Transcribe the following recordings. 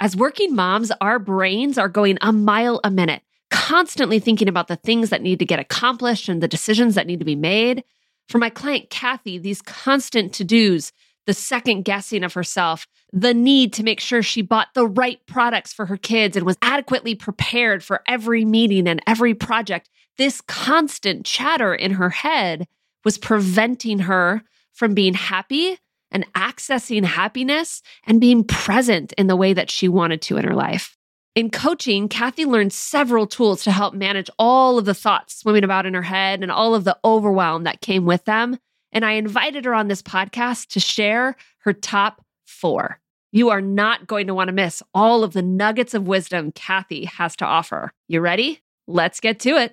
As working moms, our brains are going a mile a minute, constantly thinking about the things that need to get accomplished and the decisions that need to be made. For my client, Kathy, these constant to dos, the second guessing of herself, the need to make sure she bought the right products for her kids and was adequately prepared for every meeting and every project, this constant chatter in her head was preventing her from being happy and accessing happiness and being present in the way that she wanted to in her life. In coaching, Kathy learned several tools to help manage all of the thoughts swimming about in her head and all of the overwhelm that came with them. And I invited her on this podcast to share her top four. You are not going to want to miss all of the nuggets of wisdom Kathy has to offer. You ready? Let's get to it.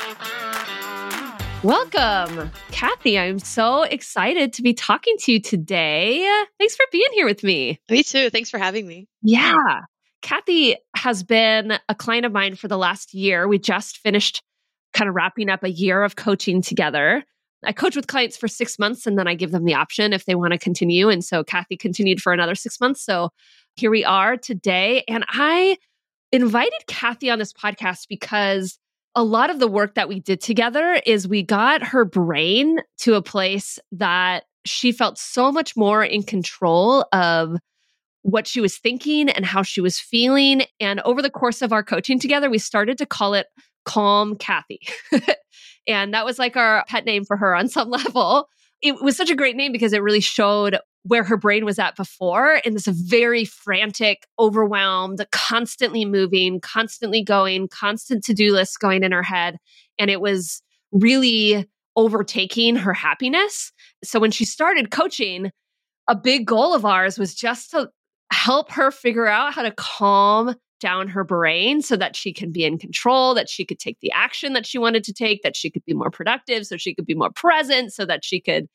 Welcome, Kathy. I'm so excited to be talking to you today. Thanks for being here with me. Me too. Thanks for having me. Yeah. Kathy has been a client of mine for the last year. We just finished kind of wrapping up a year of coaching together. I coach with clients for six months and then I give them the option if they want to continue. And so Kathy continued for another six months. So here we are today. And I invited Kathy on this podcast because a lot of the work that we did together is we got her brain to a place that she felt so much more in control of what she was thinking and how she was feeling. And over the course of our coaching together, we started to call it Calm Kathy. and that was like our pet name for her on some level. It was such a great name because it really showed where her brain was at before in this very frantic, overwhelmed, constantly moving, constantly going, constant to do list going in her head. And it was really overtaking her happiness. So when she started coaching, a big goal of ours was just to help her figure out how to calm down her brain so that she can be in control, that she could take the action that she wanted to take, that she could be more productive, so she could be more present, so that she could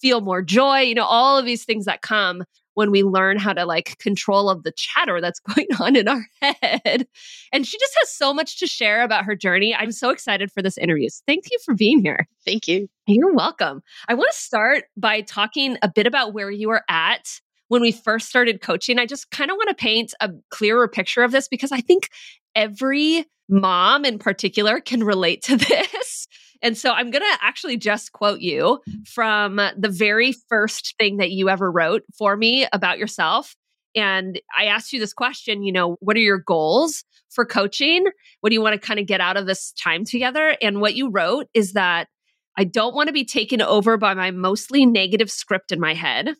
feel more joy, you know, all of these things that come when we learn how to like control of the chatter that's going on in our head. And she just has so much to share about her journey. I'm so excited for this interview. So thank you for being here. Thank you. You're welcome. I want to start by talking a bit about where you were at when we first started coaching. I just kind of want to paint a clearer picture of this because I think every mom in particular can relate to this. And so I'm going to actually just quote you from the very first thing that you ever wrote for me about yourself. And I asked you this question, you know, what are your goals for coaching? What do you want to kind of get out of this time together? And what you wrote is that I don't want to be taken over by my mostly negative script in my head.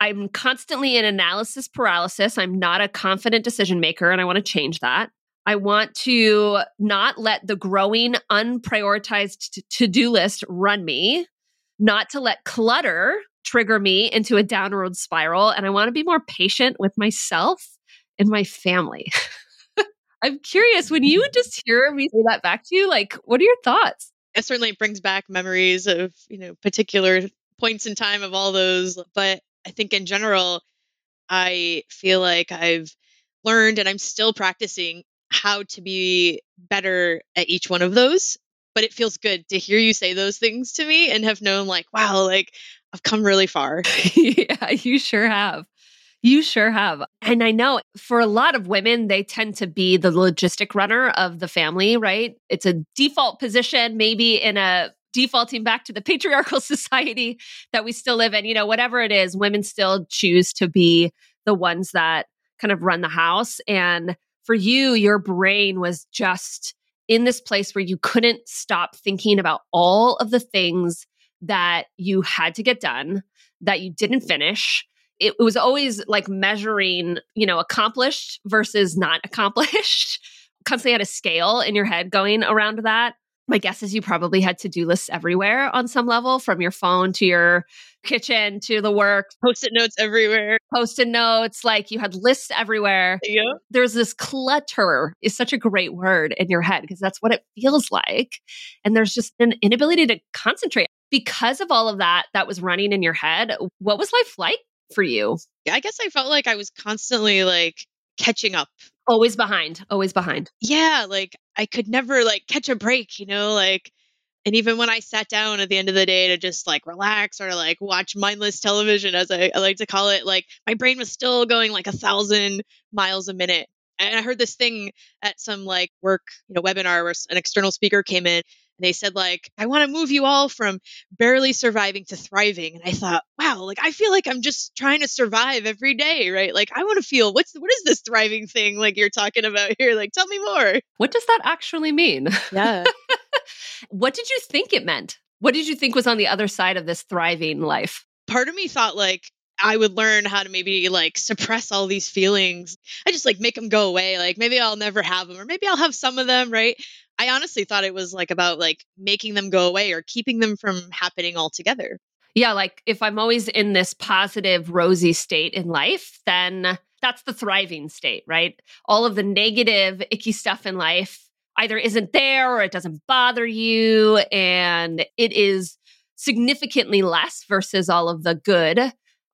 I'm constantly in analysis paralysis. I'm not a confident decision maker, and I want to change that. I want to not let the growing, unprioritized to do list run me, not to let clutter trigger me into a downward spiral. And I want to be more patient with myself and my family. I'm curious when you just hear me say that back to you, like, what are your thoughts? It certainly brings back memories of, you know, particular points in time of all those. But I think in general, I feel like I've learned and I'm still practicing how to be better at each one of those. But it feels good to hear you say those things to me and have known, like, wow, like I've come really far. yeah, you sure have. You sure have. And I know for a lot of women, they tend to be the logistic runner of the family, right? It's a default position, maybe in a defaulting back to the patriarchal society that we still live in. You know, whatever it is, women still choose to be the ones that kind of run the house. And for you, your brain was just in this place where you couldn't stop thinking about all of the things that you had to get done, that you didn't finish. It was always like measuring, you know, accomplished versus not accomplished. Constantly had a scale in your head going around that. My guess is you probably had to do lists everywhere on some level, from your phone to your kitchen to the work, post it notes everywhere, post it notes. Like you had lists everywhere. Yeah. There's this clutter, is such a great word in your head because that's what it feels like. And there's just an inability to concentrate. Because of all of that that was running in your head, what was life like for you? I guess I felt like I was constantly like catching up. Always behind, always behind. Yeah, like I could never like catch a break, you know, like and even when I sat down at the end of the day to just like relax or like watch mindless television, as I, I like to call it, like my brain was still going like a thousand miles a minute. And I heard this thing at some like work, you know, webinar where an external speaker came in they said like, I want to move you all from barely surviving to thriving. And I thought, wow, like I feel like I'm just trying to survive every day, right? Like I want to feel what's what is this thriving thing like you're talking about here? Like tell me more. What does that actually mean? Yeah. what did you think it meant? What did you think was on the other side of this thriving life? Part of me thought like I would learn how to maybe like suppress all these feelings. I just like make them go away. Like maybe I'll never have them or maybe I'll have some of them, right? I honestly thought it was like about like making them go away or keeping them from happening altogether. Yeah, like if I'm always in this positive, rosy state in life, then that's the thriving state, right? All of the negative, icky stuff in life either isn't there or it doesn't bother you. And it is significantly less versus all of the good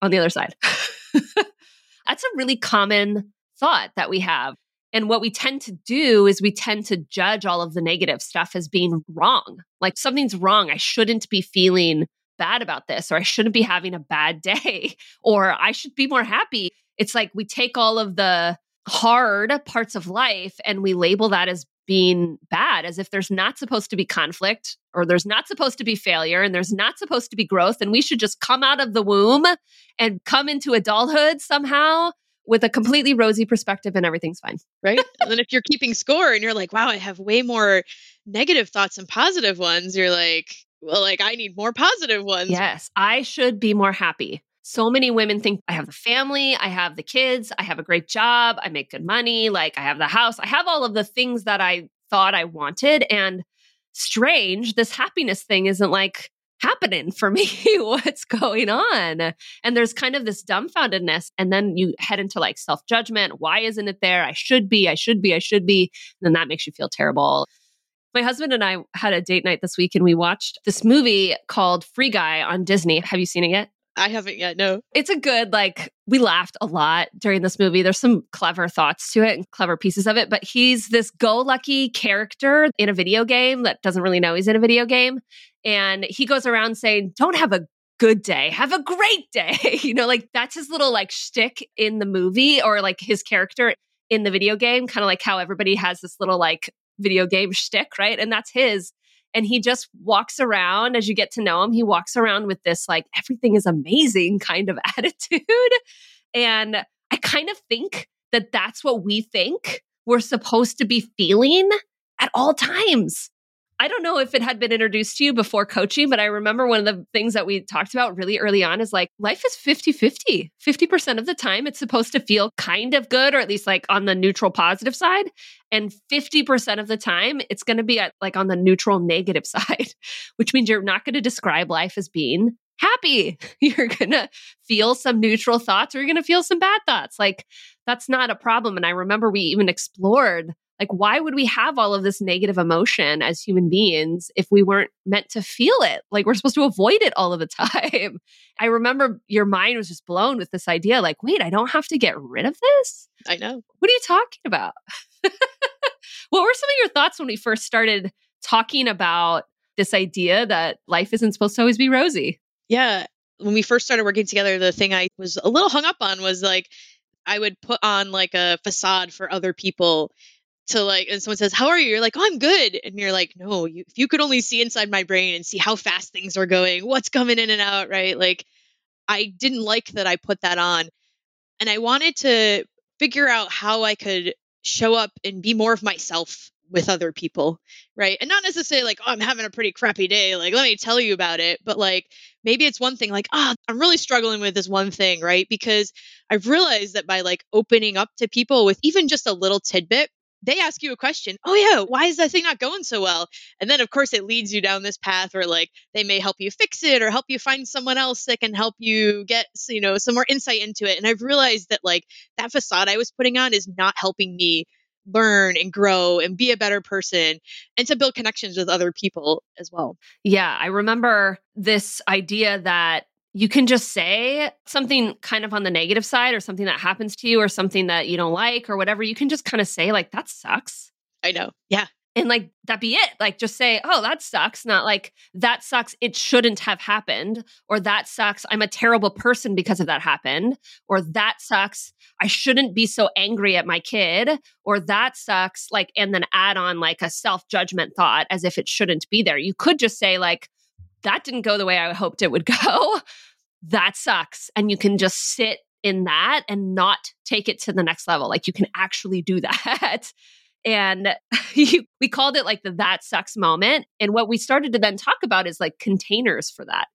on the other side. That's a really common thought that we have. And what we tend to do is we tend to judge all of the negative stuff as being wrong. Like something's wrong. I shouldn't be feeling bad about this, or I shouldn't be having a bad day, or I should be more happy. It's like we take all of the hard parts of life and we label that as being bad, as if there's not supposed to be conflict or there's not supposed to be failure and there's not supposed to be growth. And we should just come out of the womb and come into adulthood somehow with a completely rosy perspective and everything's fine. Right. and then if you're keeping score and you're like, wow, I have way more negative thoughts and positive ones, you're like, well, like I need more positive ones. Yes, I should be more happy. So many women think I have the family, I have the kids, I have a great job, I make good money, like I have the house, I have all of the things that I thought I wanted. And strange, this happiness thing isn't like happening for me? What's going on? And there's kind of this dumbfoundedness. And then you head into like self judgment. Why isn't it there? I should be, I should be, I should be. And then that makes you feel terrible. My husband and I had a date night this week and we watched this movie called Free Guy on Disney. Have you seen it yet? I haven't yet. No. It's a good, like, we laughed a lot during this movie. There's some clever thoughts to it and clever pieces of it, but he's this go lucky character in a video game that doesn't really know he's in a video game. And he goes around saying, Don't have a good day, have a great day. you know, like that's his little like shtick in the movie or like his character in the video game, kind of like how everybody has this little like video game shtick, right? And that's his. And he just walks around as you get to know him. He walks around with this, like, everything is amazing kind of attitude. And I kind of think that that's what we think we're supposed to be feeling at all times. I don't know if it had been introduced to you before coaching, but I remember one of the things that we talked about really early on is like life is 50 50. 50% of the time, it's supposed to feel kind of good, or at least like on the neutral positive side. And 50% of the time, it's going to be at like on the neutral negative side, which means you're not going to describe life as being happy. You're going to feel some neutral thoughts or you're going to feel some bad thoughts. Like that's not a problem. And I remember we even explored like, why would we have all of this negative emotion as human beings if we weren't meant to feel it? Like, we're supposed to avoid it all of the time. I remember your mind was just blown with this idea like, wait, I don't have to get rid of this? I know. What are you talking about? what were some of your thoughts when we first started talking about this idea that life isn't supposed to always be rosy? Yeah. When we first started working together, the thing I was a little hung up on was like, I would put on like a facade for other people to like and someone says how are you? You're like oh i'm good. And you're like no you, if you could only see inside my brain and see how fast things are going what's coming in and out right? Like i didn't like that i put that on. And i wanted to figure out how i could show up and be more of myself with other people right? And not necessarily like oh i'm having a pretty crappy day like let me tell you about it. But like maybe it's one thing like ah oh, i'm really struggling with this one thing right? Because i've realized that by like opening up to people with even just a little tidbit they ask you a question. Oh yeah, why is that thing not going so well? And then of course it leads you down this path where like they may help you fix it or help you find someone else that can help you get you know some more insight into it. And I've realized that like that facade I was putting on is not helping me learn and grow and be a better person and to build connections with other people as well. Yeah, I remember this idea that you can just say something kind of on the negative side or something that happens to you or something that you don't like or whatever. You can just kind of say, like, that sucks. I know. Yeah. And like that be it. Like just say oh that sucks. Not like that sucks. It shouldn't have happened. Or that sucks. I'm a terrible person because of that happened. Or that sucks. I shouldn't be so angry at my kid. Or that sucks. Like and then add on like a self judgment thought as if it shouldn't be there. You could just say like that didn't go the way i hoped it would go that sucks and you can just sit in that and not take it to the next level like you can actually do that and we called it like the that sucks moment. And what we started to then talk about is like containers for that.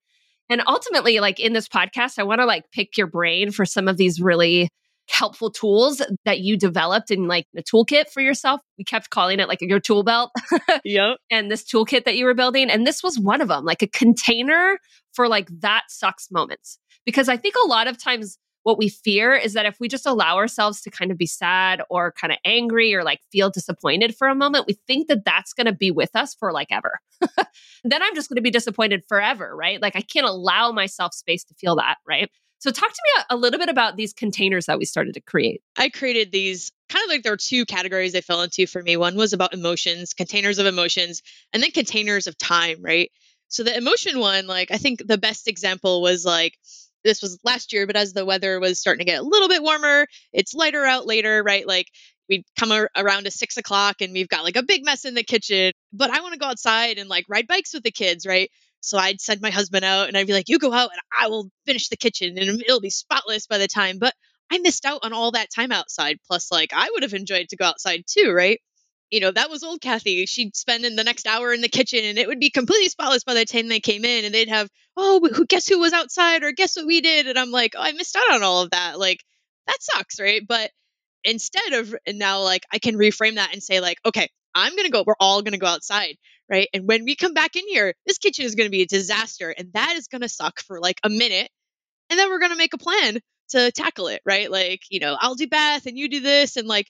And ultimately, like in this podcast, I want to like pick your brain for some of these really helpful tools that you developed in like the toolkit for yourself. We kept calling it like your tool belt. yep. And this toolkit that you were building. And this was one of them, like a container for like that sucks moments. Because I think a lot of times what we fear is that if we just allow ourselves to kind of be sad or kind of angry or like feel disappointed for a moment, we think that that's going to be with us for like ever. then I'm just going to be disappointed forever, right? Like I can't allow myself space to feel that, right? So, talk to me a, a, little bit about these containers that we started to create. I created these kind of like there are two categories they fell into for me. One was about emotions, containers of emotions, and then containers of time, right? So, the emotion one, like, I think the best example was like, this was last year, but as the weather was starting to get a little bit warmer, it's lighter out later, right? Like we'd come ar- around to six o'clock and we've got like a big mess in the kitchen, but I want to go outside and like ride bikes with the kids, right? So I'd send my husband out and I'd be like, you go out and I will finish the kitchen and it'll be spotless by the time. But I missed out on all that time outside. Plus, like, I would have enjoyed to go outside too, right? you know, that was old Kathy. She'd spend the next hour in the kitchen and it would be completely spotless by the time they came in and they'd have, oh, who guess who was outside or guess what we did? And I'm like, oh, I missed out on all of that. Like, that sucks, right? But instead of, now like I can reframe that and say, like, okay, I'm going to go, we're all going to go outside, right? And when we come back in here, this kitchen is going to be a disaster and that is going to suck for like a minute. And then we're going to make a plan to tackle it, right? Like, you know, I'll do bath and you do this. And like,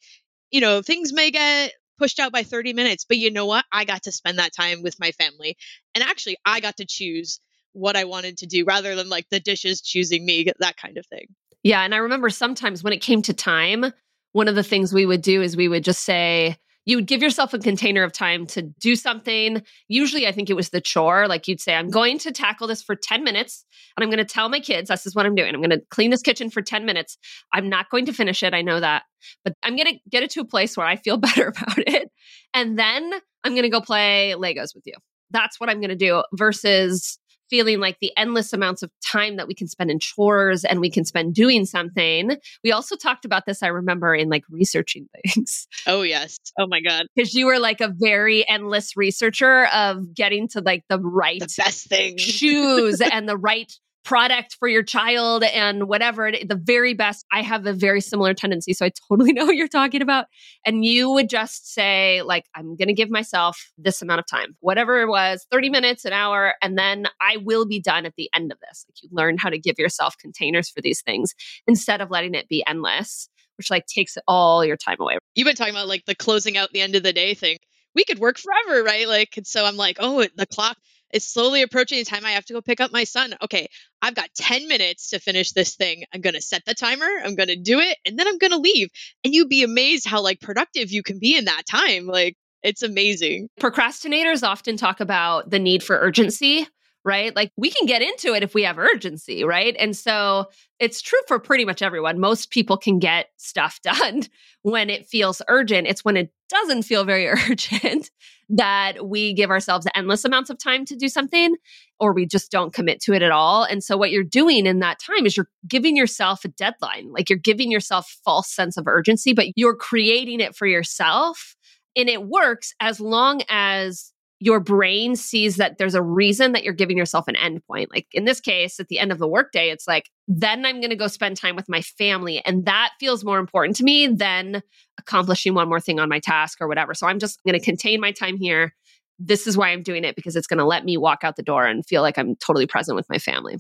you know, things may get pushed out by 30 minutes. But you know what? I got to spend that time with my family. And actually, I got to choose what I wanted to do rather than like the dishes choosing me, that kind of thing. Yeah. And I remember sometimes when it came to time, one of the things we would do is we would just say, you would give yourself a container of time to do something. Usually, I think it was the chore. Like you'd say, I'm going to tackle this for 10 minutes and I'm going to tell my kids this is what I'm doing. I'm going to clean this kitchen for 10 minutes. I'm not going to finish it. I know that, but I'm going to get it to a place where I feel better about it. And then I'm going to go play Legos with you. That's what I'm going to do versus feeling like the endless amounts of time that we can spend in chores and we can spend doing something. We also talked about this, I remember, in like researching things. Oh, yes. Oh, my God. Because you were like a very endless researcher of getting to like the right the best thing shoes and the right product for your child and whatever the very best i have a very similar tendency so i totally know what you're talking about and you would just say like i'm going to give myself this amount of time whatever it was 30 minutes an hour and then i will be done at the end of this. Like you learn how to give yourself containers for these things instead of letting it be endless which like takes all your time away. You've been talking about like the closing out the end of the day thing. We could work forever right? Like and so i'm like oh the clock it's slowly approaching the time I have to go pick up my son. Okay, I've got 10 minutes to finish this thing. I'm going to set the timer, I'm going to do it, and then I'm going to leave. And you'd be amazed how like productive you can be in that time. Like it's amazing. Procrastinators often talk about the need for urgency right? Like we can get into it if we have urgency, right? And so it's true for pretty much everyone. Most people can get stuff done when it feels urgent. It's when it doesn't feel very urgent that we give ourselves endless amounts of time to do something or we just don't commit to it at all. And so what you're doing in that time is you're giving yourself a deadline. Like you're giving yourself false sense of urgency, but you're creating it for yourself and it works as long as your brain sees that there's a reason that you're giving yourself an endpoint. Like in this case, at the end of the workday, it's like, then I'm going to go spend time with my family. And that feels more important to me than accomplishing one more thing on my task or whatever. So I'm just going to contain my time here. This is why I'm doing it because it's going to let me walk out the door and feel like I'm totally present with my family.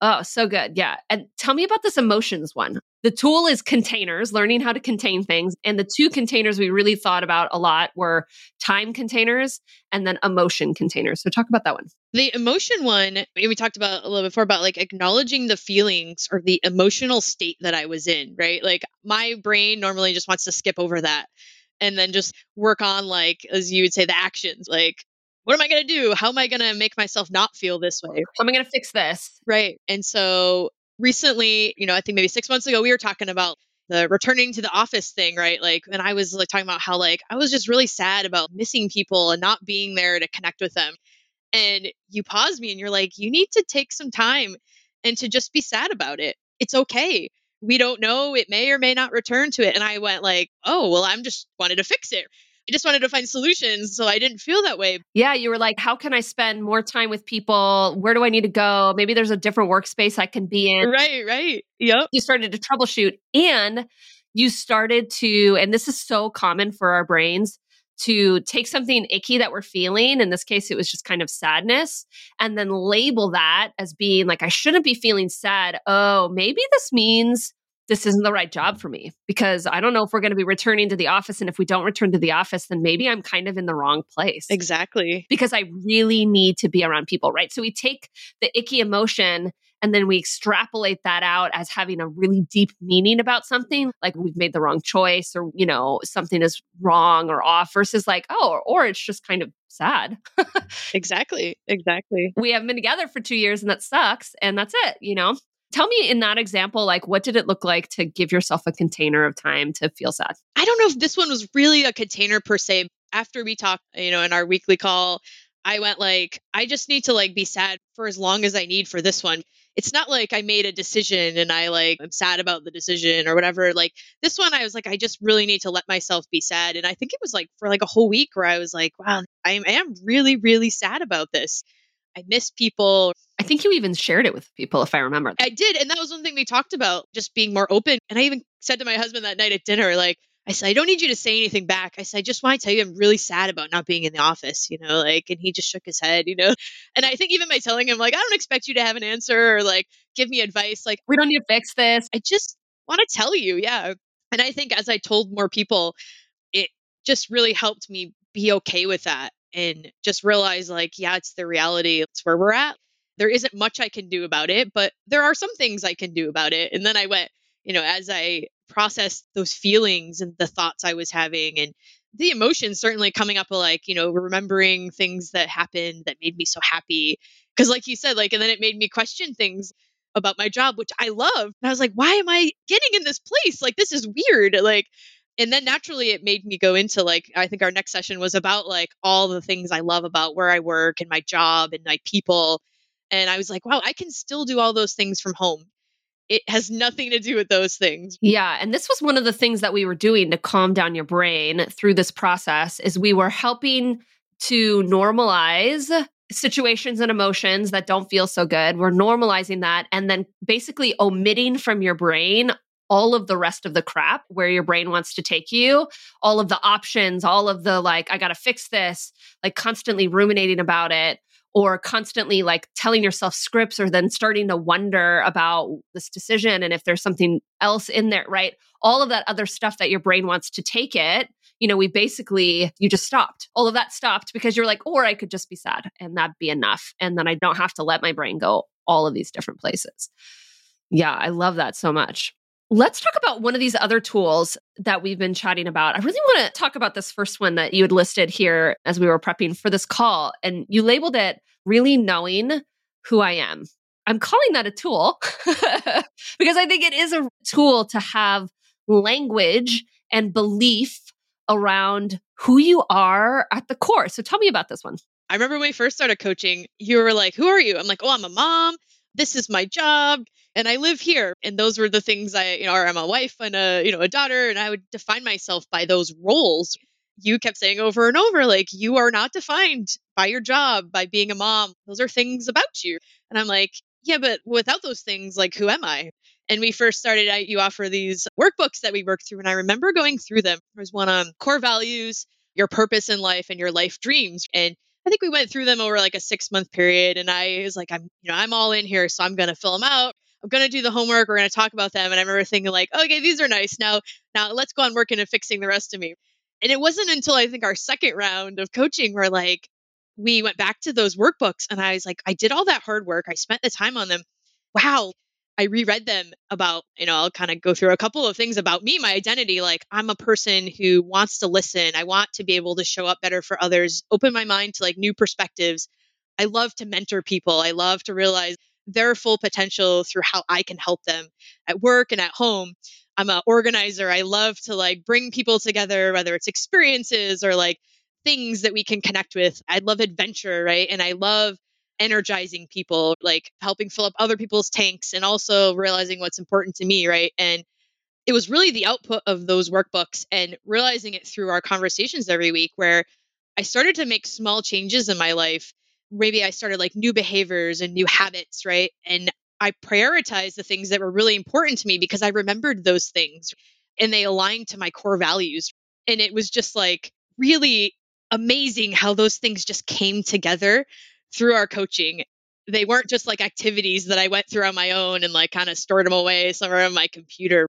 Oh, so good. Yeah. And tell me about this emotions one. The tool is containers, learning how to contain things. And the two containers we really thought about a lot were time containers and then emotion containers. So talk about that one. The emotion one, we talked about a little before about like acknowledging the feelings or the emotional state that I was in, right? Like my brain normally just wants to skip over that and then just work on like as you would say the actions like what am I going to do? How am I going to make myself not feel this way? How am I going to fix this? Right. And so recently, you know, I think maybe six months ago, we were talking about the returning to the office thing, right? Like, and I was like talking about how, like, I was just really sad about missing people and not being there to connect with them. And you pause me and you're like, you need to take some time and to just be sad about it. It's okay. We don't know. It may or may not return to it. And I went like, oh, well, I'm just wanted to fix it. I just wanted to find solutions so I didn't feel that way. Yeah, you were like, how can I spend more time with people? Where do I need to go? Maybe there's a different workspace I can be in. Right, right. Yep. You started to troubleshoot and you started to, and this is so common for our brains, to take something icky that we're feeling. In this case, it was just kind of sadness, and then label that as being like, I shouldn't be feeling sad. Oh, maybe this means this isn't the right job for me because I don't know if we're going to be returning to the office. And if we don't return to the office, then maybe I'm kind of in the wrong place. Exactly. Because I really need to be around people, right? So we take the icky emotion and then we extrapolate that out as having a really deep meaning about something like we've made the wrong choice or you know something is wrong or off versus like oh or, or it's just kind of sad exactly exactly we haven't been together for two years and that sucks and that's it you know Tell me in that example, like what did it look like to give yourself a container of time to feel sad? I don't know if this one was really a container per se. After we talked, you know, in our weekly call, I went like, I just need to like be sad for as long as I need for this one. It's not like I made a decision and I like I'm sad about the decision or whatever. Like this one, I was like, I just really need to let myself be sad. And I think it was like for like a whole week where I was like, wow, I am really, really sad about this. I miss people. I think you even shared it with people, if I remember. I did. And that was one thing we talked about, just being more open. And I even said to my husband that night at dinner, like, I said, I don't need you to say anything back. I said, I just want to tell you I'm really sad about not being in the office, you know, like, and he just shook his head, you know. And I think even by telling him, like, I don't expect you to have an answer or like give me advice, like, we don't need to fix this. I just want to tell you, yeah. And I think as I told more people, it just really helped me be okay with that and just realize like yeah it's the reality it's where we're at there isn't much i can do about it but there are some things i can do about it. And then i went you know as i processed those feelings and the thoughts i was having and the emotions certainly coming up like you know remembering things that happened that made me so happy. Because like you said like and then it made me question things about my job which i love. And i was like why am i getting in this place? Like this is weird. Like and then naturally it made me go into like i think our next session was about like all the things i love about where i work and my job and my people and i was like wow i can still do all those things from home. It has nothing to do with those things. Yeah and this was one of the things that we were doing to calm down your brain through this process is we were helping to normalize situations and emotions that don't feel so good. We're normalizing that and then basically omitting from your brain all of the rest of the crap where your brain wants to take you, all of the options, all of the like, I got to fix this, like constantly ruminating about it or constantly like telling yourself scripts or then starting to wonder about this decision and if there's something else in there, right? All of that other stuff that your brain wants to take it, you know, we basically, you just stopped. All of that stopped because you're like, or I could just be sad and that'd be enough. And then I don't have to let my brain go all of these different places. Yeah, I love that so much. Let's talk about one of these other tools that we've been chatting about. I really want to talk about this first one that you had listed here as we were prepping for this call. And you labeled it really knowing who I am. I'm calling that a tool because I think it is a tool to have language and belief around who you are at the core. So tell me about this one. I remember when we first started coaching, you were like, Who are you? I'm like, Oh, I'm a mom. This is my job and I live here. And those were the things I, you know, I'm a wife and a, you know, a daughter, and I would define myself by those roles. you kept saying over and over, like, you are not defined by your job, by being a mom. Those are things about you. And I'm like, yeah, but without those things, like, who am I? And we first started you offer these workbooks that we work through. And I remember going through them. There was one on core values, your purpose in life, and your life dreams. And I think we went through them over like a six month period. And I was like, I'm, you know, I'm all in here. So I'm going to fill them out. I'm going to do the homework. We're going to talk about them. And I remember thinking like, okay, these are nice. Now, now let's go on working and fixing the rest of me. And it wasn't until I think our second round of coaching where like we went back to those workbooks and I was like, I did all that hard work. I spent the time on them. Wow. I reread them about, you know, I'll kind of go through a couple of things about me, my identity. Like, I'm a person who wants to listen. I want to be able to show up better for others, open my mind to like new perspectives. I love to mentor people. I love to realize their full potential through how I can help them at work and at home. I'm an organizer. I love to like bring people together, whether it's experiences or like things that we can connect with. I love adventure, right? And I love energizing people, like helping fill up other people's tanks and also realizing what's important to me, right? And it was really the output of those workbooks and realizing it through our conversations every week where I started to make small changes in my life. Maybe I started like new behaviors and new habits, right? And I prioritized the things that were really important to me because I remembered those things and they aligned to my core values. And it was just like really amazing how those things just came together through our coaching. They weren't just like activities that I went through on my own and like kind of stored them away somewhere on my computer.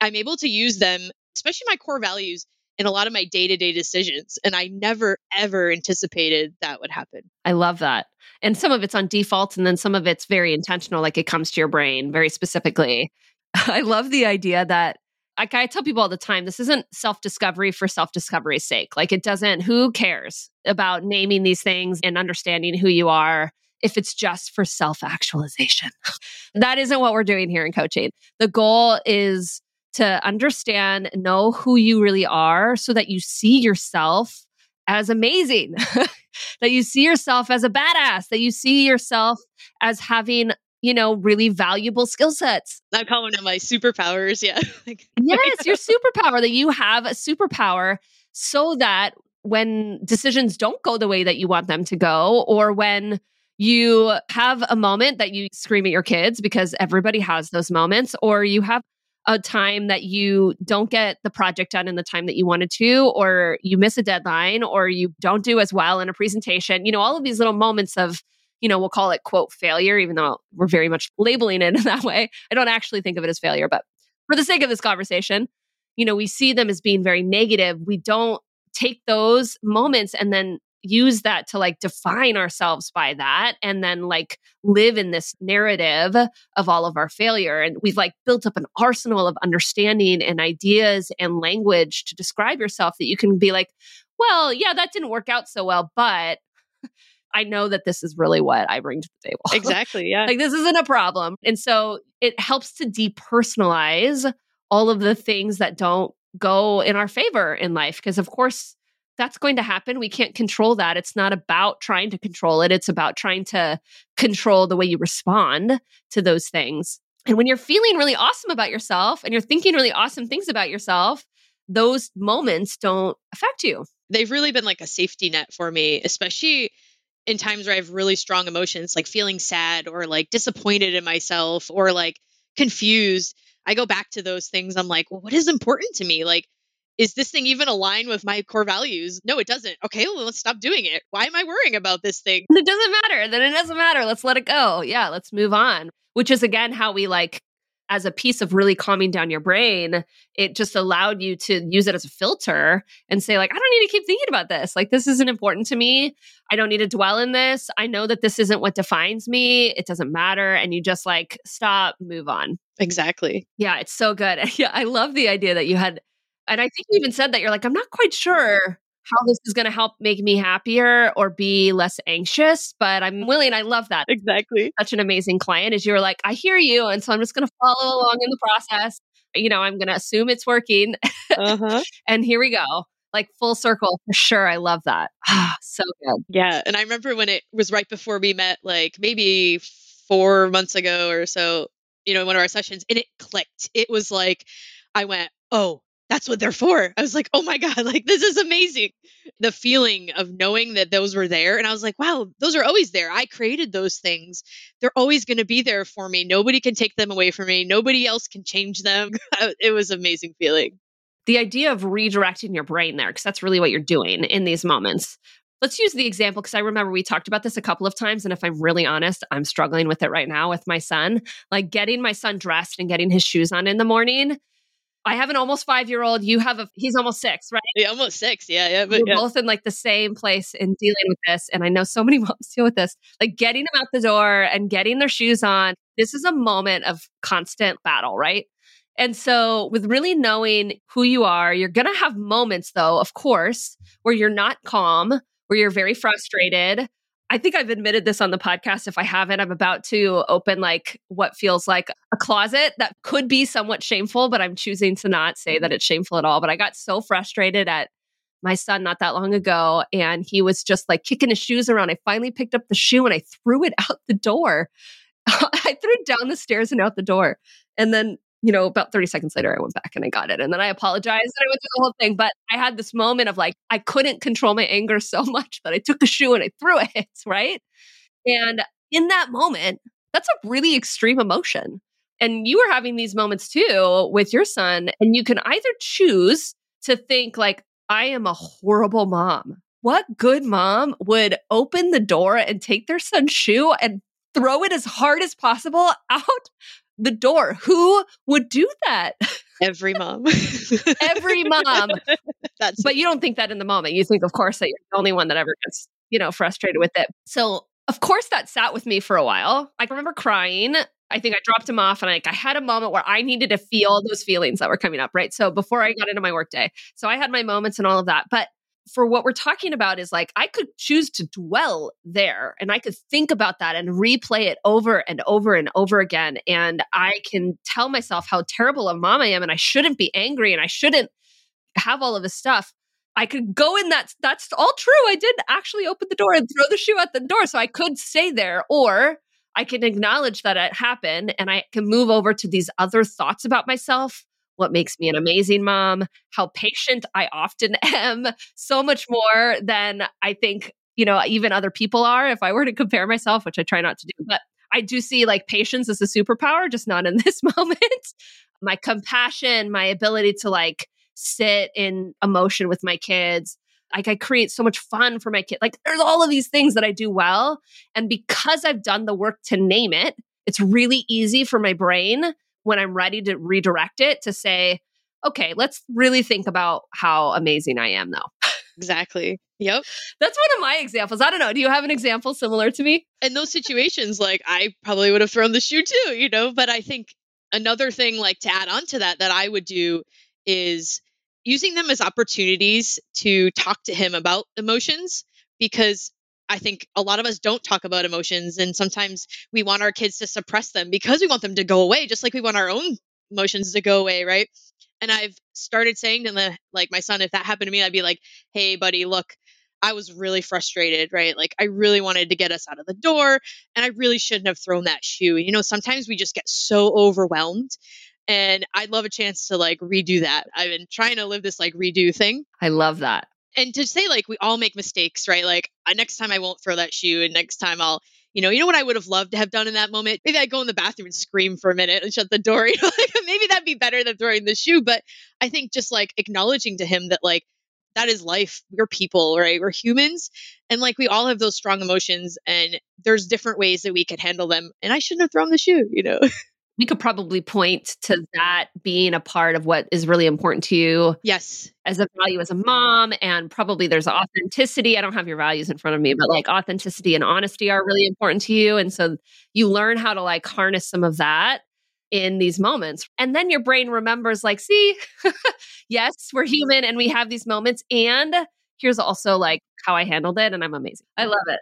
I'm able to use them, especially my core values, in a lot of my day to day decisions. And I never, ever anticipated that would happen. I love that. And some of it's on default, and then some of it's very intentional, like it comes to your brain very specifically. I love the idea that like I tell people all the time, this isn't self discovery for self discovery's sake. Like it doesn't, who cares about naming these things and understanding who you are if it's just for self actualization? that isn't what we're doing here in coaching. The goal is to understand, know who you really are so that you see yourself as amazing, that you see yourself as a badass, that you see yourself as having you know, really valuable skill sets. I call one of my superpowers. Yeah. yes, your superpower that you have a superpower so that when decisions don't go the way that you want them to go, or when you have a moment that you scream at your kids because everybody has those moments, or you have a time that you don't get the project done in the time that you wanted to, or you miss a deadline, or you don't do as well in a presentation. You know, all of these little moments of you know, we'll call it quote failure, even though we're very much labeling it in that way. I don't actually think of it as failure, but for the sake of this conversation, you know, we see them as being very negative. We don't take those moments and then use that to like define ourselves by that and then like live in this narrative of all of our failure and we've like built up an arsenal of understanding and ideas and language to describe yourself that you can be like well yeah that didn't work out so well but I know that this is really what I bring to the table. Exactly. Yeah. like this isn't a problem. And so it helps to depersonalize all of the things that don't go in our favor in life. Because, of course, that's going to happen. We can't control that. It's not about trying to control it, it's about trying to control the way you respond to those things. And when you're feeling really awesome about yourself and you're thinking really awesome things about yourself, those moments don't affect you. They've really been like a safety net for me, especially in times where I have really strong emotions, like feeling sad or like disappointed in myself or like confused, I go back to those things. I'm like, well, what is important to me? Like, is this thing even aligned with my core values? No, it doesn't. Okay, well, let's stop doing it. Why am I worrying about this thing? It doesn't matter. Then it doesn't matter. Let's let it go. Yeah, let's move on. Which is again how we like as a piece of really calming down your brain, it just allowed you to use it as a filter and say, like, I don't need to keep thinking about this. Like, this isn't important to me. I don't need to dwell in this. I know that this isn't what defines me. It doesn't matter. And you just like stop, move on. Exactly. Yeah, it's so good. yeah, I love the idea that you had, and I think you even said that you're like, I'm not quite sure how this is going to help make me happier or be less anxious, but I'm willing. I love that. Exactly. Such an amazing client is you were like, I hear you. And so I'm just going to follow along in the process. You know, I'm going to assume it's working. Uh-huh. and here we go. Like full circle for sure. I love that. Ah, so good. Yeah. And I remember when it was right before we met, like maybe four months ago or so, you know, in one of our sessions, and it clicked. It was like, I went, oh, that's what they're for. I was like, oh my God, like this is amazing. The feeling of knowing that those were there. And I was like, wow, those are always there. I created those things. They're always going to be there for me. Nobody can take them away from me. Nobody else can change them. Uh, it was amazing feeling. The idea of redirecting your brain there, because that's really what you're doing in these moments. Let's use the example because I remember we talked about this a couple of times. And if I'm really honest, I'm struggling with it right now with my son. Like getting my son dressed and getting his shoes on in the morning I have an almost five year old. You have a, he's almost six, right? Yeah, almost six. Yeah. Yeah. But We're yeah. both in like the same place in dealing with this. And I know so many moms deal with this, like getting them out the door and getting their shoes on. This is a moment of constant battle, right? And so, with really knowing who you are, you're going to have moments, though, of course, where you're not calm, where you're very frustrated, I think I've admitted this on the podcast. If I haven't, I'm about to open like what feels like a closet that could be somewhat shameful, but I'm choosing to not say that mm-hmm. it's shameful at all. But I got so frustrated at my son not that long ago, and he was just like kicking his shoes around. I finally picked up the shoe and I threw it out the door. I threw it down the stairs and out the door. And then you know, about 30 seconds later, I went back and I got it. And then I apologized and I went through the whole thing. But I had this moment of like, I couldn't control my anger so much that I took a shoe and I threw it, right? And in that moment, that's a really extreme emotion. And you were having these moments too with your son. And you can either choose to think, like, I am a horrible mom. What good mom would open the door and take their son's shoe and throw it as hard as possible out the door. Who would do that? Every mom. Every mom. That's but you don't think that in the moment. You think, of course, that you're the only one that ever gets, you know, frustrated with it. So of course that sat with me for a while. I remember crying. I think I dropped him off and I, I had a moment where I needed to feel those feelings that were coming up, right? So before I got into my workday. So I had my moments and all of that. But for what we're talking about is like I could choose to dwell there and I could think about that and replay it over and over and over again. And I can tell myself how terrible a mom I am and I shouldn't be angry and I shouldn't have all of this stuff. I could go in that. That's all true. I did actually open the door and throw the shoe at the door. So I could stay there or I can acknowledge that it happened and I can move over to these other thoughts about myself what makes me an amazing mom, how patient I often am, so much more than I think, you know, even other people are if I were to compare myself, which I try not to do. But I do see like patience as a superpower, just not in this moment. my compassion, my ability to like sit in emotion with my kids. Like I create so much fun for my kid. Like there's all of these things that I do well. And because I've done the work to name it, it's really easy for my brain when I'm ready to redirect it to say, okay, let's really think about how amazing I am though. Exactly. Yep. That's one of my examples. I don't know. Do you have an example similar to me? In those situations, like I probably would have thrown the shoe too, you know, but I think another thing like to add on to that that I would do is using them as opportunities to talk to him about emotions because I think a lot of us don't talk about emotions, and sometimes we want our kids to suppress them because we want them to go away, just like we want our own emotions to go away, right? And I've started saying to the like my son, if that happened to me, I'd be like, "Hey, buddy, look, I was really frustrated, right? Like I really wanted to get us out of the door, and I really shouldn't have thrown that shoe. You know, sometimes we just get so overwhelmed." And I'd love a chance to like redo that. I've been trying to live this like redo thing. I love that and to say like we all make mistakes, right? Like uh, next time I won't throw that shoe, and next time I'll, you know, you know what I would have loved to have done in that moment? Maybe I'd go in the bathroom and scream for a minute and shut the door. You know, like, maybe that'd be better than throwing the shoe. But I think just like acknowledging to him that like that is life. We're people, right? We're humans. And like we all have those strong emotions and there's different ways that we could handle them. And I shouldn't have thrown the shoe, you know? we could probably point to that being a part of what is really important to you. Yes. As a value as a mom. And probably there's authenticity. I don't have your values in front of me, but like authenticity and honesty are really important to you. And so you learn how to like harness some of that in these moments. And then your brain remembers, like, see, yes, we're human and we have these moments. And here's also like how I handled it. And I'm amazing. I love it.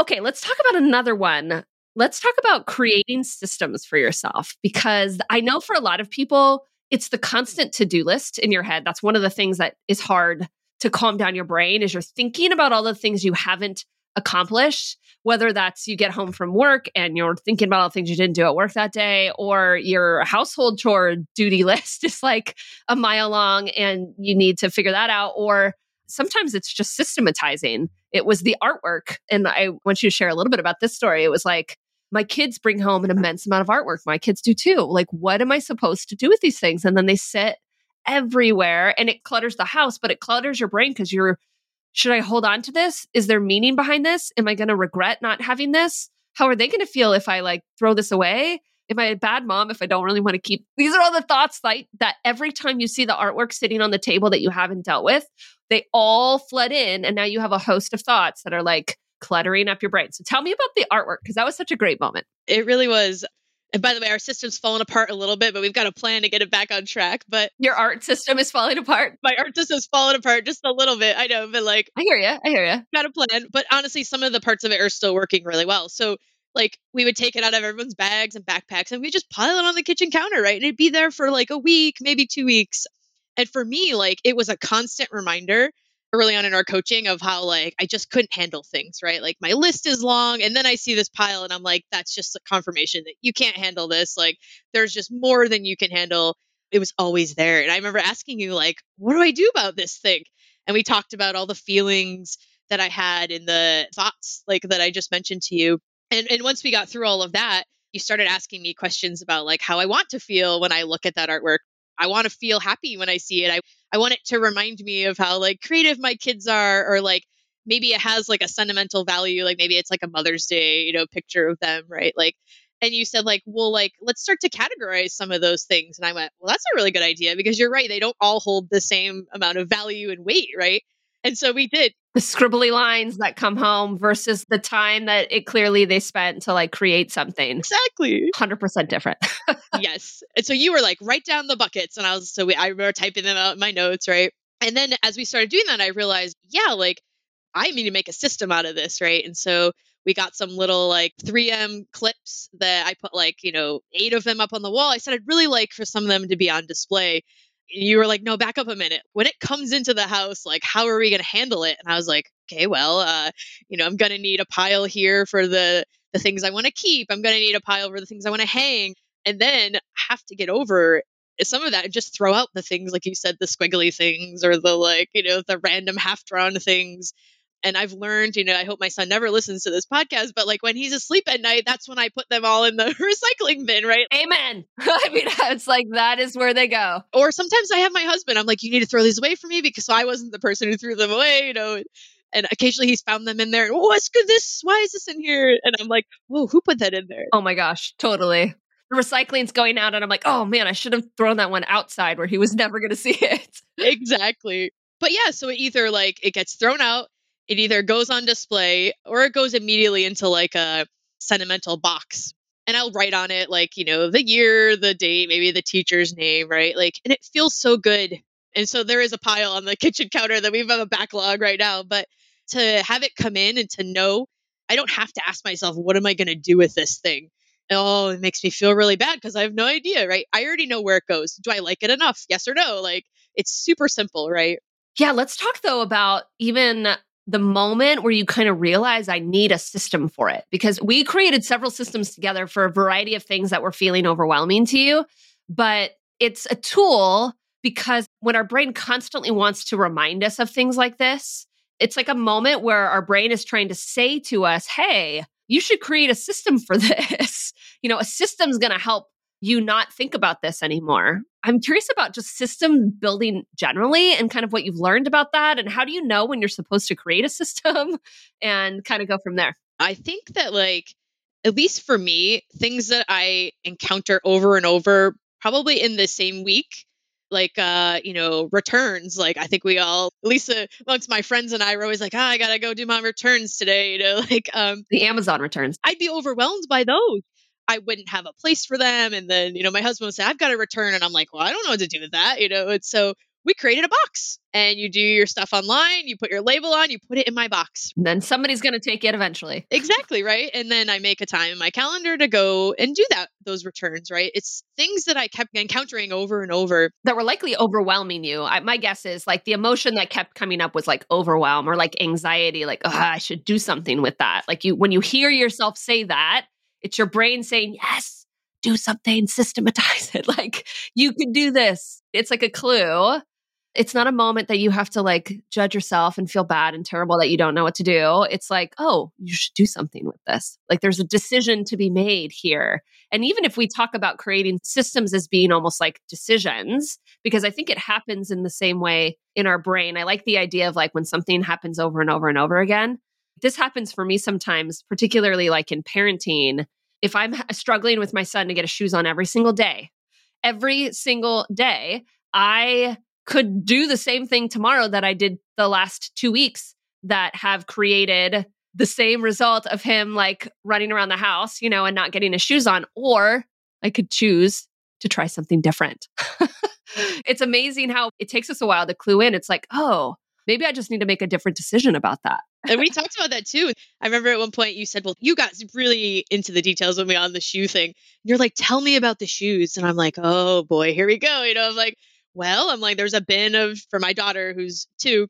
Okay, let's talk about another one let's talk about creating systems for yourself because I know for a lot of people, it's the constant to do list in your head. That's one of the things that is hard to calm down your brain is you're thinking about all the things you haven't accomplish, whether that's you get home from work and you're thinking about all the things you didn't do at work that day, or your household chore duty list is like a mile long and you need to figure that out, or sometimes it's just systematizing. It was the artwork. And I want you to share a little bit about this story. It was like, my kids bring home an immense amount of artwork. My kids do too. Like, what am I supposed to do with these things? And then they sit everywhere and it clutters the house, but it clutters your brain because you're should I hold on to this? Is there meaning behind this? Am I going to regret not having this? How are they going to feel if I like throw this away? Am I a bad mom if I don't really want to keep? These are all the thoughts like that every time you see the artwork sitting on the table that you haven't dealt with, they all flood in. And now you have a host of thoughts that are like cluttering up your brain. So tell me about the artwork because that was such a great moment. It really was. And by the way, our system's fallen apart a little bit, but we've got a plan to get it back on track. But your art system is falling apart. My art system's falling apart just a little bit. I know, but like I hear you. I hear you. Got a plan, but honestly, some of the parts of it are still working really well. So like we would take it out of everyone's bags and backpacks and we just pile it on the kitchen counter, right? And it'd be there for like a week, maybe two weeks. And for me, like it was a constant reminder early on in our coaching of how like I just couldn't handle things, right? Like my list is long and then I see this pile and I'm like that's just a confirmation that you can't handle this. Like there's just more than you can handle. It was always there. And I remember asking you like, "What do I do about this thing?" And we talked about all the feelings that I had and the thoughts like that I just mentioned to you. And and once we got through all of that, you started asking me questions about like how I want to feel when I look at that artwork. I want to feel happy when I see it. I I want it to remind me of how like creative my kids are or like maybe it has like a sentimental value like maybe it's like a Mother's Day, you know, picture of them, right? Like and you said like, "Well, like let's start to categorize some of those things." And I went, "Well, that's a really good idea because you're right, they don't all hold the same amount of value and weight, right?" And so we did. The scribbly lines that come home versus the time that it clearly they spent to like create something. Exactly. 100% different. yes. And so you were like, write down the buckets. And I was, so we, I remember typing them out in my notes, right? And then as we started doing that, I realized, yeah, like I need to make a system out of this, right? And so we got some little like 3M clips that I put like, you know, eight of them up on the wall. I said I'd really like for some of them to be on display you were like, no, back up a minute. When it comes into the house, like, how are we going to handle it? And I was like, okay, well, uh, you know, I'm going to need a pile here for the the things I want to keep. I'm going to need a pile for the things I want to hang, and then have to get over some of that and just throw out the things like you said, the squiggly things or the like, you know, the random half drawn things and I've learned, you know, I hope my son never listens to this podcast, but like when he's asleep at night, that's when I put them all in the recycling bin, right? Amen. I mean, it's like that is where they go. Or sometimes I have my husband, I'm like, you need to throw these away for me because I wasn't the person who threw them away, you know. And occasionally he's found them in there. Oh, what's good this? Why is this in here? And I'm like, whoa, who put that in there? Oh my gosh, totally the recycling's going out and I'm like, oh man, I should have thrown that one outside where he was never going to see it. exactly. But yeah, so it either like it gets thrown out it either goes on display or it goes immediately into like a sentimental box. And I'll write on it like, you know, the year, the date, maybe the teacher's name, right? Like, and it feels so good. And so there is a pile on the kitchen counter that we have a backlog right now. But to have it come in and to know, I don't have to ask myself, what am I going to do with this thing? Oh, it makes me feel really bad because I have no idea, right? I already know where it goes. Do I like it enough? Yes or no? Like, it's super simple, right? Yeah, let's talk though about even the moment where you kind of realize I need a system for it because we created several systems together for a variety of things that were feeling overwhelming to you. But it's a tool because when our brain constantly wants to remind us of things like this, it's like a moment where our brain is trying to say to us, hey, you should create a system for this. you know, a system's going to help you not think about this anymore. I'm curious about just system building generally and kind of what you've learned about that. And how do you know when you're supposed to create a system and kind of go from there? I think that, like, at least for me, things that I encounter over and over, probably in the same week, like uh you know returns like i think we all lisa amongst my friends and i were always like oh, i gotta go do my returns today you know like um the amazon returns i'd be overwhelmed by those I wouldn't have a place for them. And then, you know, my husband would say, I've got to return. And I'm like, well, I don't know what to do with that. You know, and so we created a box and you do your stuff online, you put your label on, you put it in my box. And then somebody's going to take it eventually. Exactly, right? And then I make a time in my calendar to go and do that those returns, right? It's things that I kept encountering over and over that were likely overwhelming you. I, my guess is like the emotion that kept coming up was like overwhelm or like anxiety, like, oh, I should do something with that. Like you when you hear yourself say that, it's your brain saying, "Yes, do something, systematize it. Like you can do this." It's like a clue it's not a moment that you have to like judge yourself and feel bad and terrible that you don't know what to do. It's like, oh, you should do something with this. Like there's a decision to be made here. And even if we talk about creating systems as being almost like decisions, because I think it happens in the same way in our brain. I like the idea of like when something happens over and over and over again. This happens for me sometimes, particularly like in parenting. If I'm struggling with my son to get his shoes on every single day, every single day, I could do the same thing tomorrow that I did the last two weeks that have created the same result of him like running around the house, you know, and not getting his shoes on. Or I could choose to try something different. it's amazing how it takes us a while to clue in. It's like, oh, maybe I just need to make a different decision about that. and we talked about that too. I remember at one point you said, Well, you got really into the details with me on the shoe thing. And you're like, Tell me about the shoes. And I'm like, Oh boy, here we go. You know, I'm like, well, I'm like, there's a bin of, for my daughter who's two,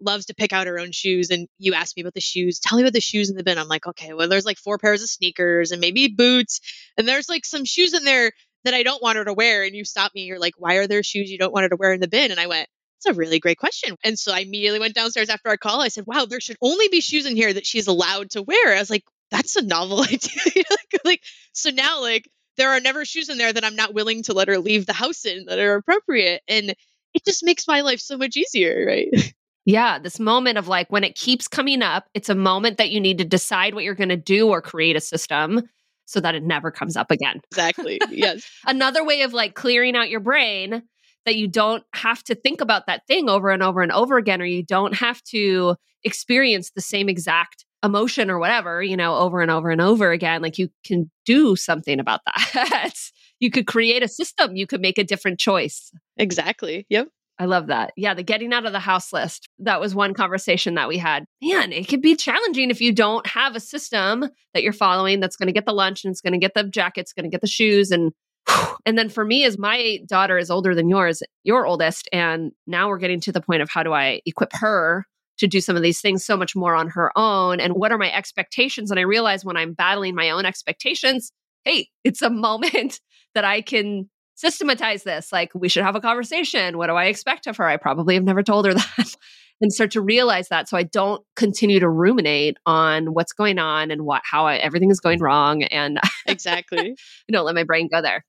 loves to pick out her own shoes. And you asked me about the shoes. Tell me about the shoes in the bin. I'm like, okay, well, there's like four pairs of sneakers and maybe boots. And there's like some shoes in there that I don't want her to wear. And you stop me. You're like, why are there shoes you don't want her to wear in the bin? And I went, that's a really great question. And so I immediately went downstairs after our call. I said, wow, there should only be shoes in here that she's allowed to wear. I was like, that's a novel idea. like, like, so now, like, there are never shoes in there that I'm not willing to let her leave the house in that are appropriate. And it just makes my life so much easier, right? Yeah, this moment of like when it keeps coming up, it's a moment that you need to decide what you're going to do or create a system so that it never comes up again. Exactly. Yes. Another way of like clearing out your brain that you don't have to think about that thing over and over and over again, or you don't have to experience the same exact emotion or whatever, you know, over and over and over again, like you can do something about that. you could create a system, you could make a different choice. Exactly. Yep. I love that. Yeah, the getting out of the house list. That was one conversation that we had. Man, it could be challenging if you don't have a system that you're following that's going to get the lunch and it's going to get the jackets, going to get the shoes and and then for me as my daughter is older than yours, your oldest and now we're getting to the point of how do I equip her to do some of these things so much more on her own? And what are my expectations? And i realize when i'm battling my own expectations hey it's a moment that i can systematize this. Like we should have a conversation. What do i expect of her? I probably have never told her that. And start to realize that. So i don't continue to ruminate on what's going on and what how I, everything is going wrong. And exactly. don't let my brain go there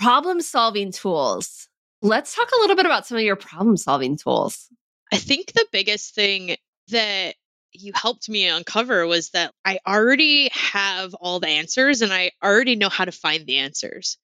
problem solving tools let's talk a little bit about some of your problem solving tools I think the biggest thing that you helped me uncover was that I already have all the answers and I already know how to find the answers.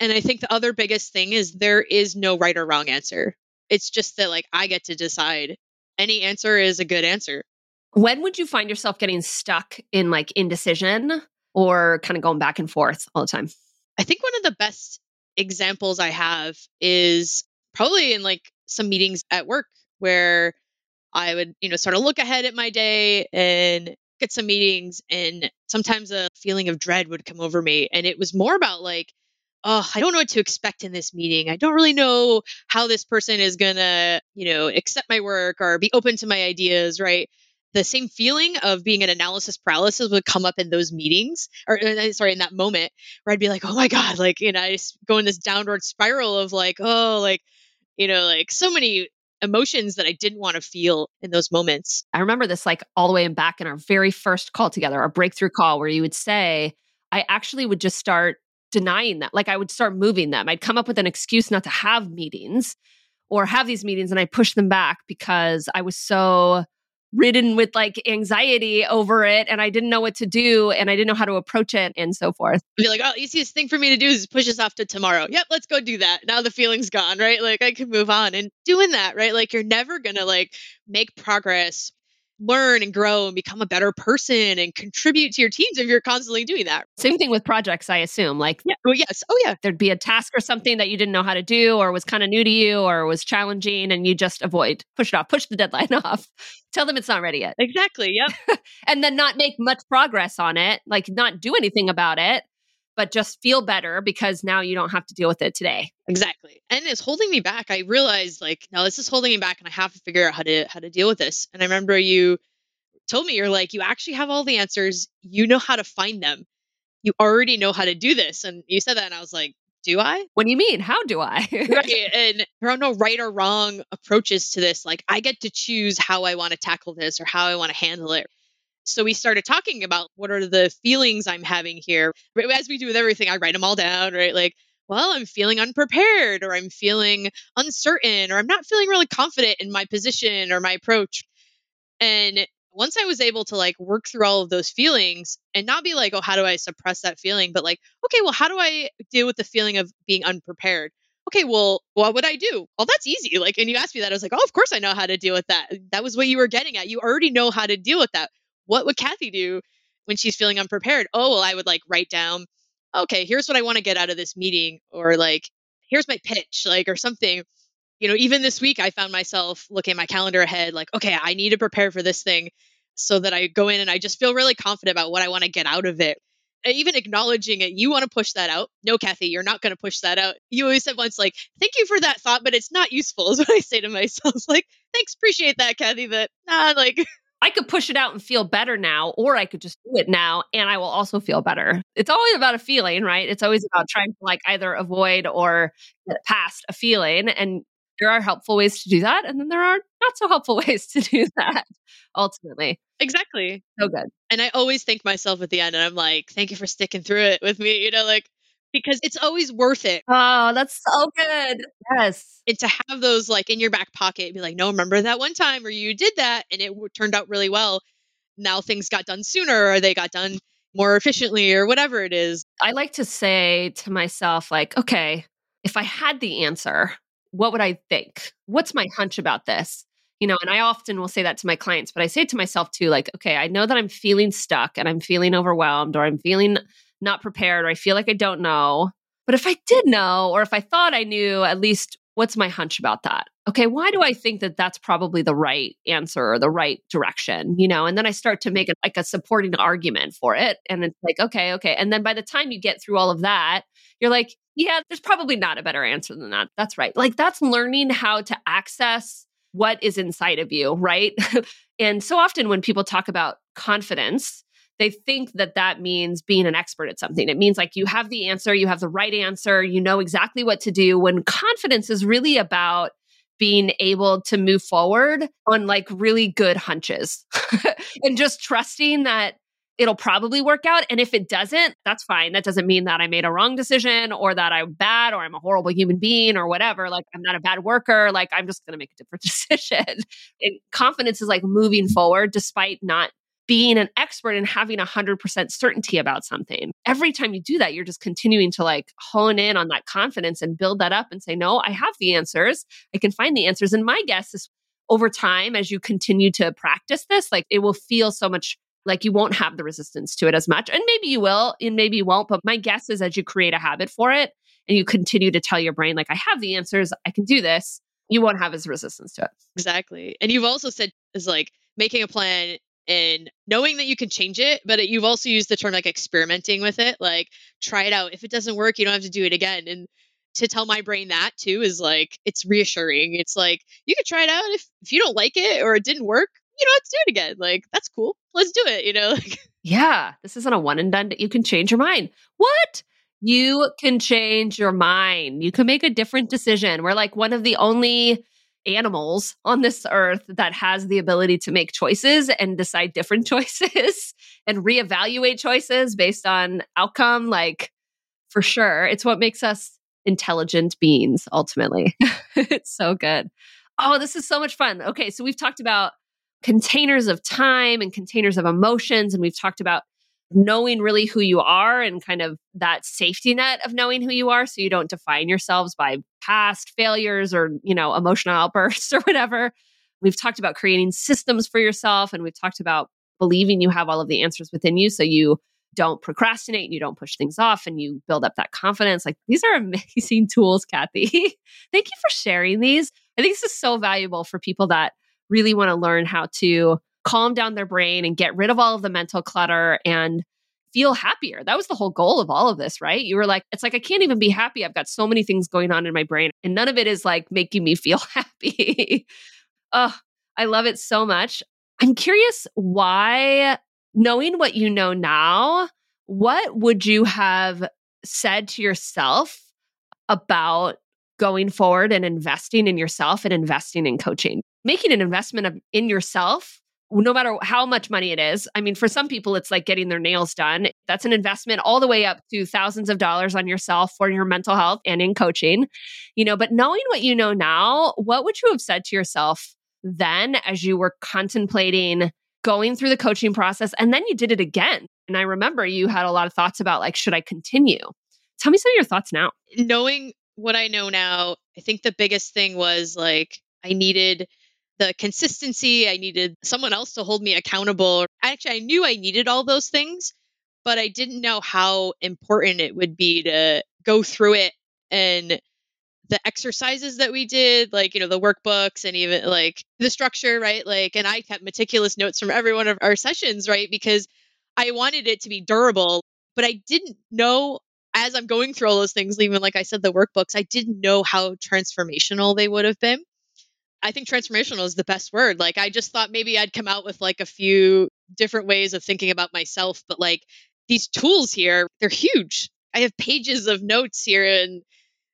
And I think the other biggest thing is there is no right or wrong answer. It's just that like I get to decide any answer is a good answer. When would you find yourself getting stuck in like indecision or kind of going back and forth all the time? I think one of the best examples I have is probably in like some meetings at work where I would, you know, sort of look ahead at my day and get some meetings and sometimes a feeling of dread would come over me and it was more about like oh, I don't know what to expect in this meeting. I don't really know how this person is going to, you know, accept my work or be open to my ideas, right? The same feeling of being an analysis paralysis would come up in those meetings, or uh, sorry, in that moment where I'd be like, oh my God, like, you know, I just go in this downward spiral of like, oh, like, you know, like so many emotions that I didn't want to feel in those moments. I remember this like all the way back in our very first call together, our breakthrough call, where you would say, I actually would just start denying that. Like I would start moving them. I'd come up with an excuse not to have meetings or have these meetings and I push them back because I was so ridden with like anxiety over it and I didn't know what to do and I didn't know how to approach it and so forth. Be like, oh, easiest thing for me to do is push this off to tomorrow. Yep, let's go do that. Now the feeling's gone, right? Like I can move on and doing that, right? Like you're never gonna like make progress learn and grow and become a better person and contribute to your teams if you're constantly doing that. Same thing with projects, I assume. Like, yeah, well, yes, oh yeah, there'd be a task or something that you didn't know how to do, or was kind of new to you, or was challenging, and you just avoid, push it off, push the deadline off, tell them it's not ready yet. Exactly. Yep. and then not make much progress on it, like not do anything about it but just feel better because now you don't have to deal with it today. Exactly. And it's holding me back. I realized like, now this is holding me back and I have to figure out how to how to deal with this. And I remember you told me you're like, you actually have all the answers. You know how to find them. You already know how to do this. And you said that and I was like, do I? What do you mean? How do I? right. And there are no right or wrong approaches to this. Like I get to choose how I want to tackle this or how I want to handle it. So we started talking about what are the feelings I'm having here. As we do with everything, I write them all down, right? Like, well, I'm feeling unprepared, or I'm feeling uncertain, or I'm not feeling really confident in my position or my approach. And once I was able to like work through all of those feelings and not be like, oh, how do I suppress that feeling? But like, okay, well, how do I deal with the feeling of being unprepared? Okay, well, what would I do? Well, that's easy. Like, and you asked me that. I was like, oh, of course I know how to deal with that. That was what you were getting at. You already know how to deal with that what would Kathy do when she's feeling unprepared? Oh, well, I would like write down, okay, here's what I want to get out of this meeting, or like, here's my pitch, like, or something. You know, even this week, I found myself looking at my calendar ahead, like, okay, I need to prepare for this thing so that I go in and I just feel really confident about what I want to get out of it. Uh, even acknowledging it, you want to push that out. No, Kathy, you're not going to push that out. You always said once, like, thank you for that thought, but it's not useful, is what I say to myself. like, thanks, appreciate that, Kathy, but nah, like, I could push it out and feel better now, or I could just do it now and I will also feel better. It's always about a feeling, right? It's always about trying to like either avoid or get past a feeling. And there are helpful ways to do that. And then there are not so helpful ways to do that ultimately. Exactly. So good. And I always thank myself at the end and I'm like, thank you for sticking through it with me. You know, like, because it's always worth it. Oh, that's so good. Yes. And to have those like in your back pocket, be like, no, remember that one time where you did that and it turned out really well. Now things got done sooner or they got done more efficiently or whatever it is. I like to say to myself, like, okay, if I had the answer, what would I think? What's my hunch about this? You know, and I often will say that to my clients, but I say it to myself too, like, okay, I know that I'm feeling stuck and I'm feeling overwhelmed or I'm feeling not prepared or I feel like I don't know. But if I did know, or if I thought I knew, at least what's my hunch about that? Okay, why do I think that that's probably the right answer or the right direction? You know, and then I start to make it like a supporting argument for it. And it's like, okay, okay. And then by the time you get through all of that, you're like, yeah, there's probably not a better answer than that. That's right. Like that's learning how to access what is inside of you, right? and so often when people talk about confidence, they think that that means being an expert at something. It means like you have the answer, you have the right answer, you know exactly what to do. When confidence is really about being able to move forward on like really good hunches and just trusting that it'll probably work out. And if it doesn't, that's fine. That doesn't mean that I made a wrong decision or that I'm bad or I'm a horrible human being or whatever. Like I'm not a bad worker. Like I'm just going to make a different decision. and confidence is like moving forward despite not being an expert and having 100% certainty about something. Every time you do that, you're just continuing to like hone in on that confidence and build that up and say, no, I have the answers. I can find the answers. And my guess is over time, as you continue to practice this, like it will feel so much like you won't have the resistance to it as much. And maybe you will, and maybe you won't. But my guess is as you create a habit for it and you continue to tell your brain, like, I have the answers, I can do this, you won't have as resistance to it. Exactly. And you've also said is like making a plan and knowing that you can change it but it, you've also used the term like experimenting with it like try it out. If it doesn't work you don't have to do it again. And to tell my brain that too is like it's reassuring. It's like you could try it out. If, if you don't like it or it didn't work you have to do it again. Like that's cool. Let's do it you know? Like yeah. This isn't a one and done you can change your mind. What? You can change your mind. You can make a different decision. We're like one of the only animals on this earth that has the ability to make choices and decide different choices and reevaluate choices based on outcome like for sure it's what makes us intelligent beings ultimately. It's so good. Oh this is so much fun. Okay so we've talked about containers of time and containers of emotions and we've talked about knowing really who you are and kind of that safety net of knowing who you are so you don't define yourselves by past failures or you know emotional outbursts or whatever We've talked about creating systems for yourself and we've talked about believing you have all of the answers within you so you don't procrastinate and you don't push things off and you build up that confidence. Like these are amazing tools, Kathy. Thank you for sharing these. I think this is so valuable for people that really want to learn how to calm down their brain and get rid of all of the mental clutter and feel happier. That was the whole goal of all of this, right? You were like, it's like, I can't even be happy. I've got so many things going on in my brain, and none of it is like making me feel happy. oh, I love it so much. I'm curious why, knowing what you know now, what would you have said to yourself about going forward and investing in yourself and investing in coaching? Making an investment of, in yourself no matter how much money it is. I mean, for some people, it's like getting their nails done. That's an investment all the way up to thousands of dollars on yourself for your mental health and in coaching, you know. But knowing what you know now, what would you have said to yourself then as you were contemplating going through the coaching process and then you did it again. And I remember you had a lot of thoughts about like, should I continue? Tell me some of your thoughts now. Knowing what I know now, I think the biggest thing was like, I needed the consistency. I needed someone else to hold me accountable. Actually, I knew I needed all those things, but I didn't know how important it would be to go through it and the exercises that we did, like, you know, the workbooks and even like the structure, right? Like, and I kept meticulous notes from every one of our sessions, right? Because I wanted it to be durable, but I didn't know as I'm going through all those things, even like I said, the workbooks, I didn't know how transformational they would have been. I think transformational is the best word. Like, I just thought maybe I'd come out with like a few different ways of thinking about myself, but like these tools here, they're huge. I have pages of notes here and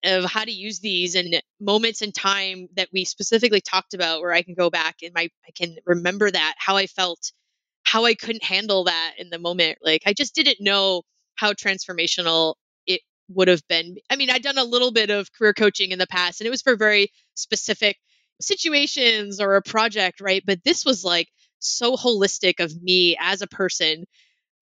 of how to use these and moments in time that we specifically talked about where I can go back and my I can remember that how I felt how I couldn't handle that in the moment like I just didn't know how transformational it would have been I mean I'd done a little bit of career coaching in the past and it was for very specific situations or a project right but this was like so holistic of me as a person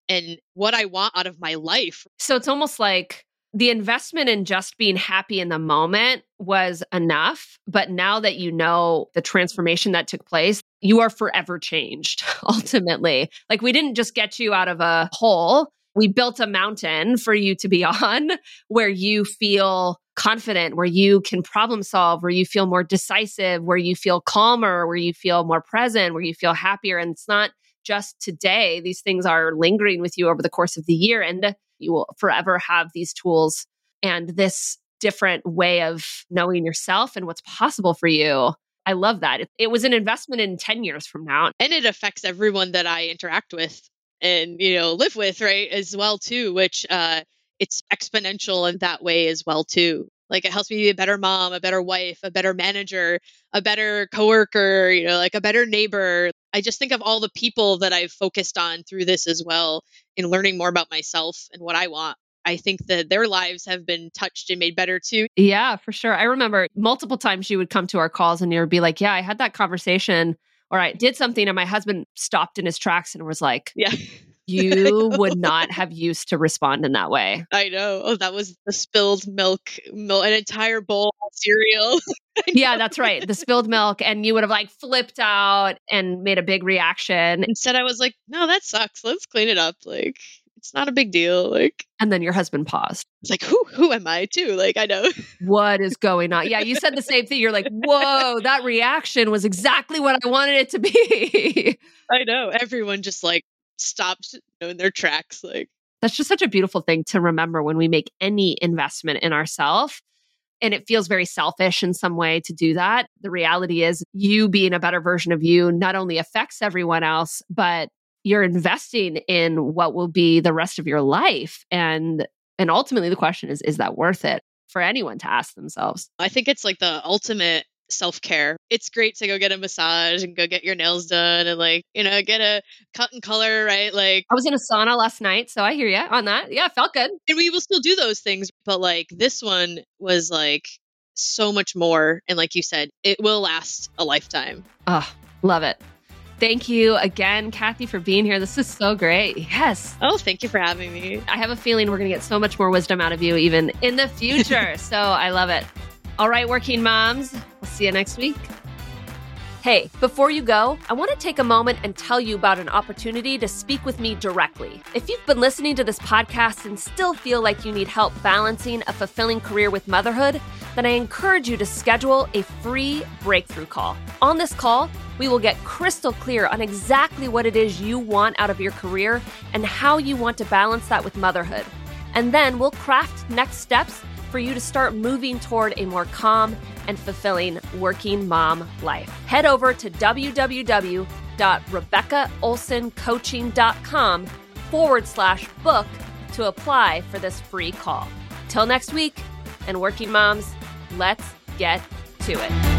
and what I want out of my life so it's almost like the investment in just being happy in the moment was enough. But now that you know the transformation that took place, you are forever changed ultimately. Like we didn't just get you out of a hole, we built a mountain for you to be on where you feel confident, where you can problem solve, where you feel more decisive, where you feel calmer, where you feel more present, where you feel happier. And it's not just today, these things are lingering with you over the course of the year. And you will forever have these tools and this different way of knowing yourself and what's possible for you. I love that. It, it, was an investment in 10 years from now. And it affects everyone that I interact with and, you know, live with, right, as well, too, which uh, it's exponential in that way as well, too. Like it helps me be a better mom, a better wife, a better manager, a better coworker, you know, like a better neighbor. I just think of all the people that I've focused on through this as well in learning more about myself and what I want. I think that their lives have been touched and made better too. Yeah, for sure. I remember multiple times you would come to our calls and you would be like, Yeah, I had that conversation or I did something and my husband stopped in his tracks and was like, Yeah. You would not have used to respond in that way. I know. Oh, that was the spilled milk, milk an entire bowl of cereal. yeah, that's right. The spilled milk. And you would have like flipped out and made a big reaction. Instead, I was like, no, that sucks. Let's clean it up. Like, it's not a big deal. Like, and then your husband paused. It's like, who who am I too? Like, I know. What is going on? Yeah, you said the same thing. You're like, whoa, that reaction was exactly what I wanted it to be. I know. Everyone just like stops you in their tracks. Like that's just such a beautiful thing to remember when we make any investment in ourselves. And it feels very selfish in some way to do that. The reality is, you being a better version of you not only affects everyone else, but you're investing in what will be the rest of your life. And and ultimately the question is, is that worth it for anyone to ask themselves? I think it's like the ultimate self care. It's great to go get a massage and go get your nails done and like, you know, get a cut and color, right? Like I was in a sauna last night, so I hear you on that. Yeah, felt good. And we will still do those things, but like this one was like so much more and like you said, it will last a lifetime. Oh, love it. Thank you again, Kathy, for being here. This is so great. Yes. Oh, thank you for having me. I have a feeling we're going to get so much more wisdom out of you even in the future. so I love it. All right, working moms, we'll see you next week. Hey, before you go, I want to take a moment and tell you about an opportunity to speak with me directly. If you've been listening to this podcast and still feel like you need help balancing a fulfilling career with motherhood, then I encourage you to schedule a free breakthrough call. On this call, we will get crystal clear on exactly what it is you want out of your career and how you want to balance that with motherhood. And then we'll craft next steps for you to start moving toward a more calm and fulfilling working mom life. Head over to www.rebeccaolsoncoaching.com forward slash book to apply for this free call. Till next week, and working moms, let's get to it.